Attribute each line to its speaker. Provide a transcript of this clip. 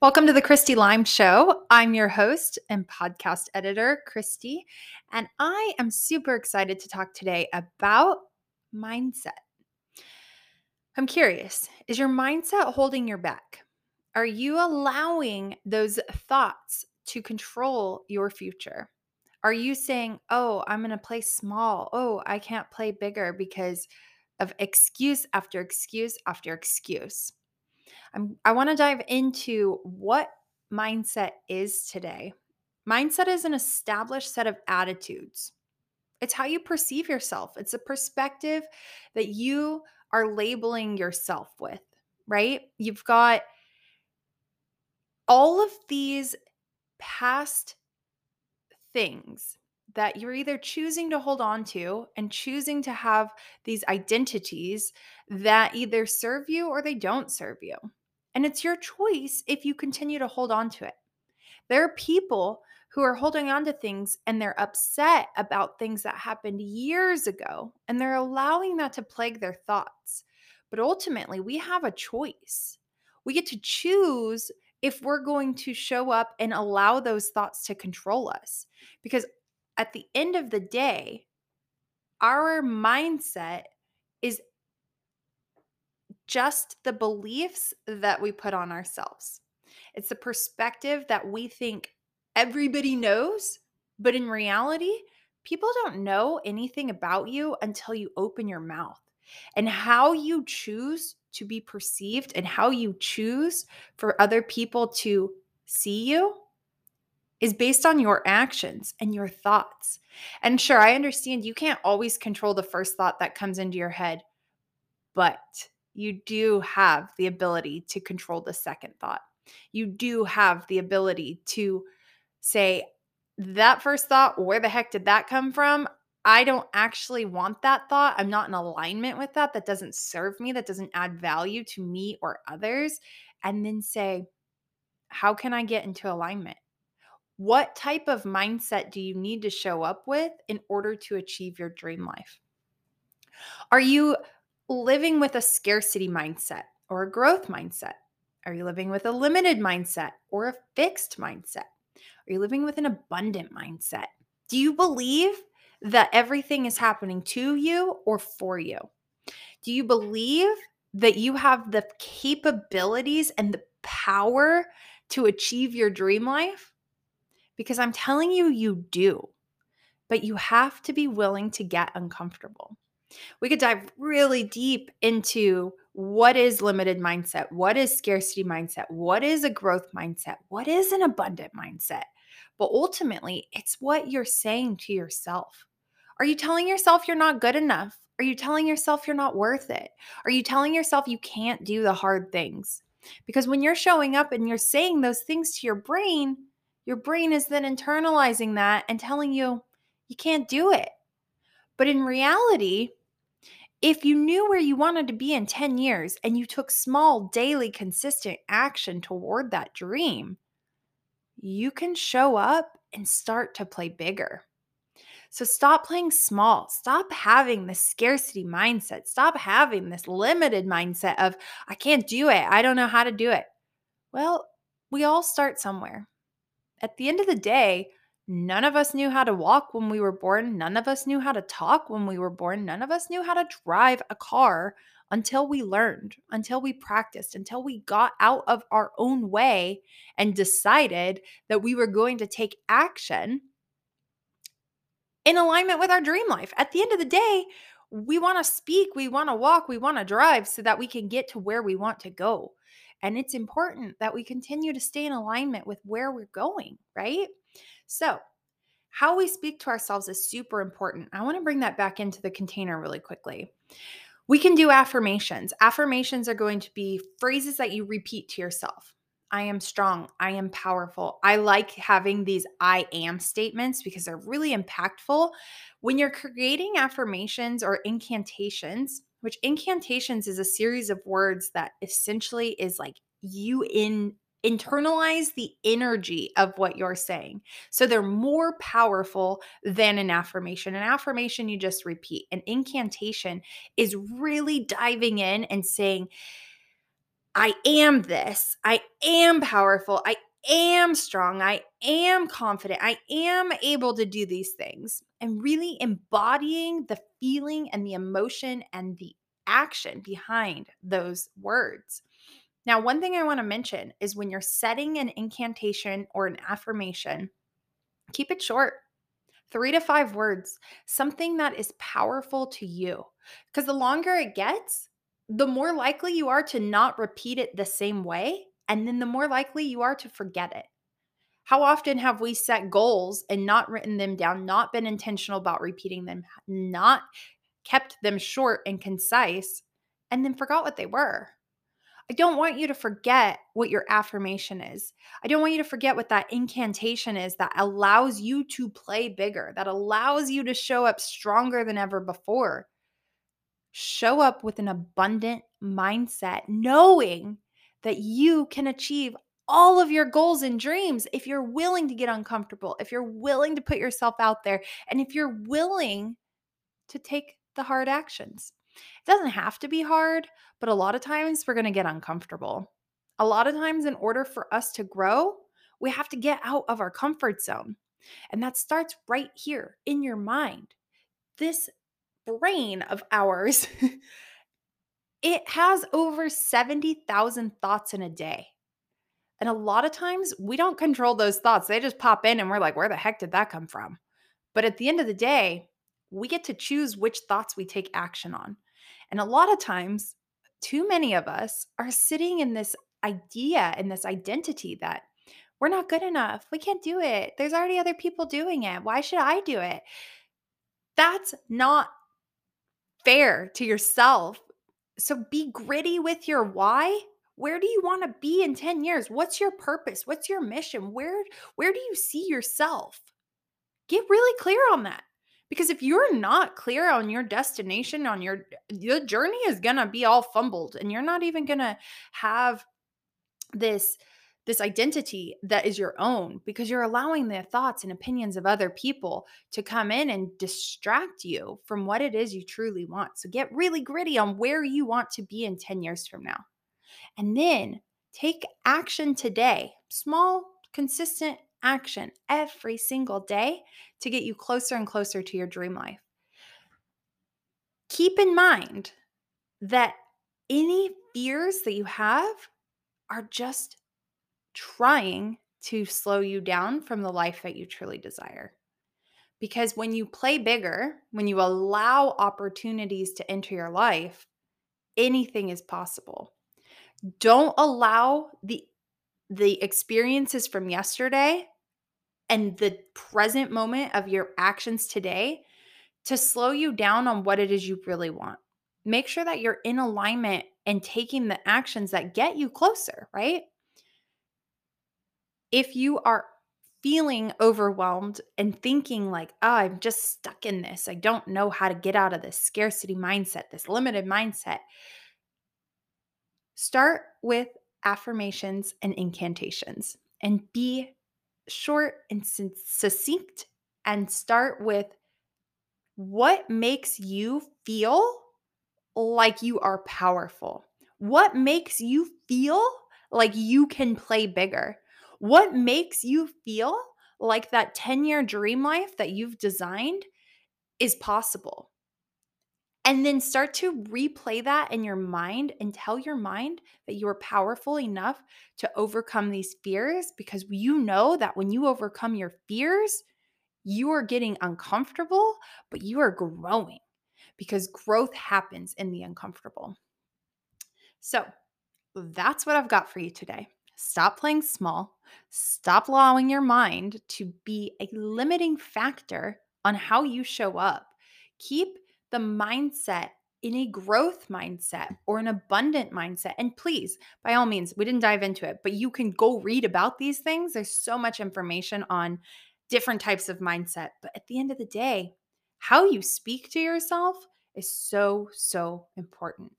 Speaker 1: Welcome to the Christy Lime Show. I'm your host and podcast editor, Christy, and I am super excited to talk today about mindset. I'm curious is your mindset holding your back? Are you allowing those thoughts to control your future? Are you saying, oh, I'm going to play small? Oh, I can't play bigger because of excuse after excuse after excuse? I'm, I want to dive into what mindset is today. Mindset is an established set of attitudes. It's how you perceive yourself. It's a perspective that you are labeling yourself with, right? You've got all of these past things that you're either choosing to hold on to and choosing to have these identities that either serve you or they don't serve you. And it's your choice if you continue to hold on to it. There are people who are holding on to things and they're upset about things that happened years ago and they're allowing that to plague their thoughts. But ultimately, we have a choice. We get to choose if we're going to show up and allow those thoughts to control us. Because at the end of the day, our mindset just the beliefs that we put on ourselves. It's the perspective that we think everybody knows, but in reality, people don't know anything about you until you open your mouth. And how you choose to be perceived and how you choose for other people to see you is based on your actions and your thoughts. And sure, I understand you can't always control the first thought that comes into your head, but you do have the ability to control the second thought. You do have the ability to say, that first thought, where the heck did that come from? I don't actually want that thought. I'm not in alignment with that. That doesn't serve me. That doesn't add value to me or others. And then say, how can I get into alignment? What type of mindset do you need to show up with in order to achieve your dream life? Are you living with a scarcity mindset or a growth mindset? Are you living with a limited mindset or a fixed mindset? Are you living with an abundant mindset? Do you believe that everything is happening to you or for you? Do you believe that you have the capabilities and the power to achieve your dream life? because I'm telling you, you do. But you have to be willing to get uncomfortable. We could dive really deep into what is limited mindset, what is scarcity mindset, what is a growth mindset, what is an abundant mindset. But ultimately, it's what you're saying to yourself. Are you telling yourself you're not good enough? Are you telling yourself you're not worth it? Are you telling yourself you can't do the hard things? Because when you're showing up and you're saying those things to your brain, your brain is then internalizing that and telling you you can't do it. But in reality, if you knew where you wanted to be in 10 years and you took small, daily, consistent action toward that dream, you can show up and start to play bigger. So stop playing small. Stop having this scarcity mindset. Stop having this limited mindset of, I can't do it. I don't know how to do it. Well, we all start somewhere at the end of the day, none of us knew how to walk when we were born. None of us knew how to talk when we were born. None of us knew how to drive a car until we learned, until we practiced, until we got out of our own way and decided that we were going to take action in alignment with our dream life. At the end of the day, we want to speak, we want to walk, we want to drive so that we can get to where we want to go. And it's important that we continue to stay in alignment with where we're going, right? So, how we speak to ourselves is super important. I want to bring that back into the container really quickly. We can do affirmations. Affirmations are going to be phrases that you repeat to yourself. I am strong. I am powerful. I like having these I am statements because they're really impactful. When you're creating affirmations or incantations, which incantations is a series of words that essentially is like you in internalize the energy of what you're saying. So they're more powerful than an affirmation. An affirmation you just repeat. An incantation is really diving in and saying, I am this. I am powerful. I am strong. I am confident. I am able to do these things. And really embodying the feeling and the emotion and the action behind those words. Now, one thing I want to mention is when you're setting an incantation or an affirmation, keep it short three to five words, something that is powerful to you. Because the longer it gets, the more likely you are to not repeat it the same way. And then the more likely you are to forget it. How often have we set goals and not written them down, not been intentional about repeating them, not kept them short and concise, and then forgot what they were? I don't want you to forget what your affirmation is. I don't want you to forget what that incantation is that allows you to play bigger, that allows you to show up stronger than ever before. Show up with an abundant mindset, knowing that you can achieve all of your goals and dreams if you're willing to get uncomfortable, if you're willing to put yourself out there, and if you're willing to take the hard actions. It doesn't have to be hard, but a lot of times we're going to get uncomfortable. A lot of times, in order for us to grow, we have to get out of our comfort zone. And that starts right here in your mind. This brain of ours, it has over 70,000 thoughts in a day. And a lot of times we don't control those thoughts. They just pop in and we're like, where the heck did that come from? But at the end of the day, we get to choose which thoughts we take action on. And a lot of times, too many of us are sitting in this idea and this identity that we're not good enough. We can't do it. There's already other people doing it. Why should I do it? That's not fair to yourself. So be gritty with your why where do you want to be in 10 years? What's your purpose? What's your mission? Where where do you see yourself? Get really clear on that. Because if you're not clear on your destination, on your the journey is to be all fumbled and you're not even to have this this identity that is your own because you're allowing the thoughts and opinions of other people to come in and distract you from what it is you truly want. So get really gritty on where you want to be in 10 years from now. And then take action today, small, consistent action every single day to get you closer and closer to your dream life. Keep in mind that any fears that you have are just trying to slow you down from the life that you truly desire. Because when you play bigger, when you allow opportunities to enter your life, anything is possible. Don't allow the the experiences from yesterday and the present moment of your actions today to slow you down on what it is you really want. Make sure that you're in alignment and taking the actions that get you closer, right? If you are feeling overwhelmed and thinking like, oh, I'm just stuck in this, I don't know how to get out of this scarcity mindset, this limited mindset, Start with affirmations and incantations and be short and succinct and start with what makes you feel like you are powerful? What makes you feel like you can play bigger? What makes you feel like that 10 year dream life that you've designed is possible? And then start to replay that in your mind and tell your mind that you are powerful enough to overcome these fears because you know that when you overcome your fears, you are getting uncomfortable, but you are growing because growth happens in the uncomfortable. So that's what I've got for you today. Stop playing small. Stop allowing your mind to be a limiting factor on how you show up. Keep the mindset in a growth mindset or an abundant mindset. And please, by all means, we didn't dive into it, but you can go read about these things. There's so much information on different types of mindset. But at the end of the day, how you speak to yourself is so, so important.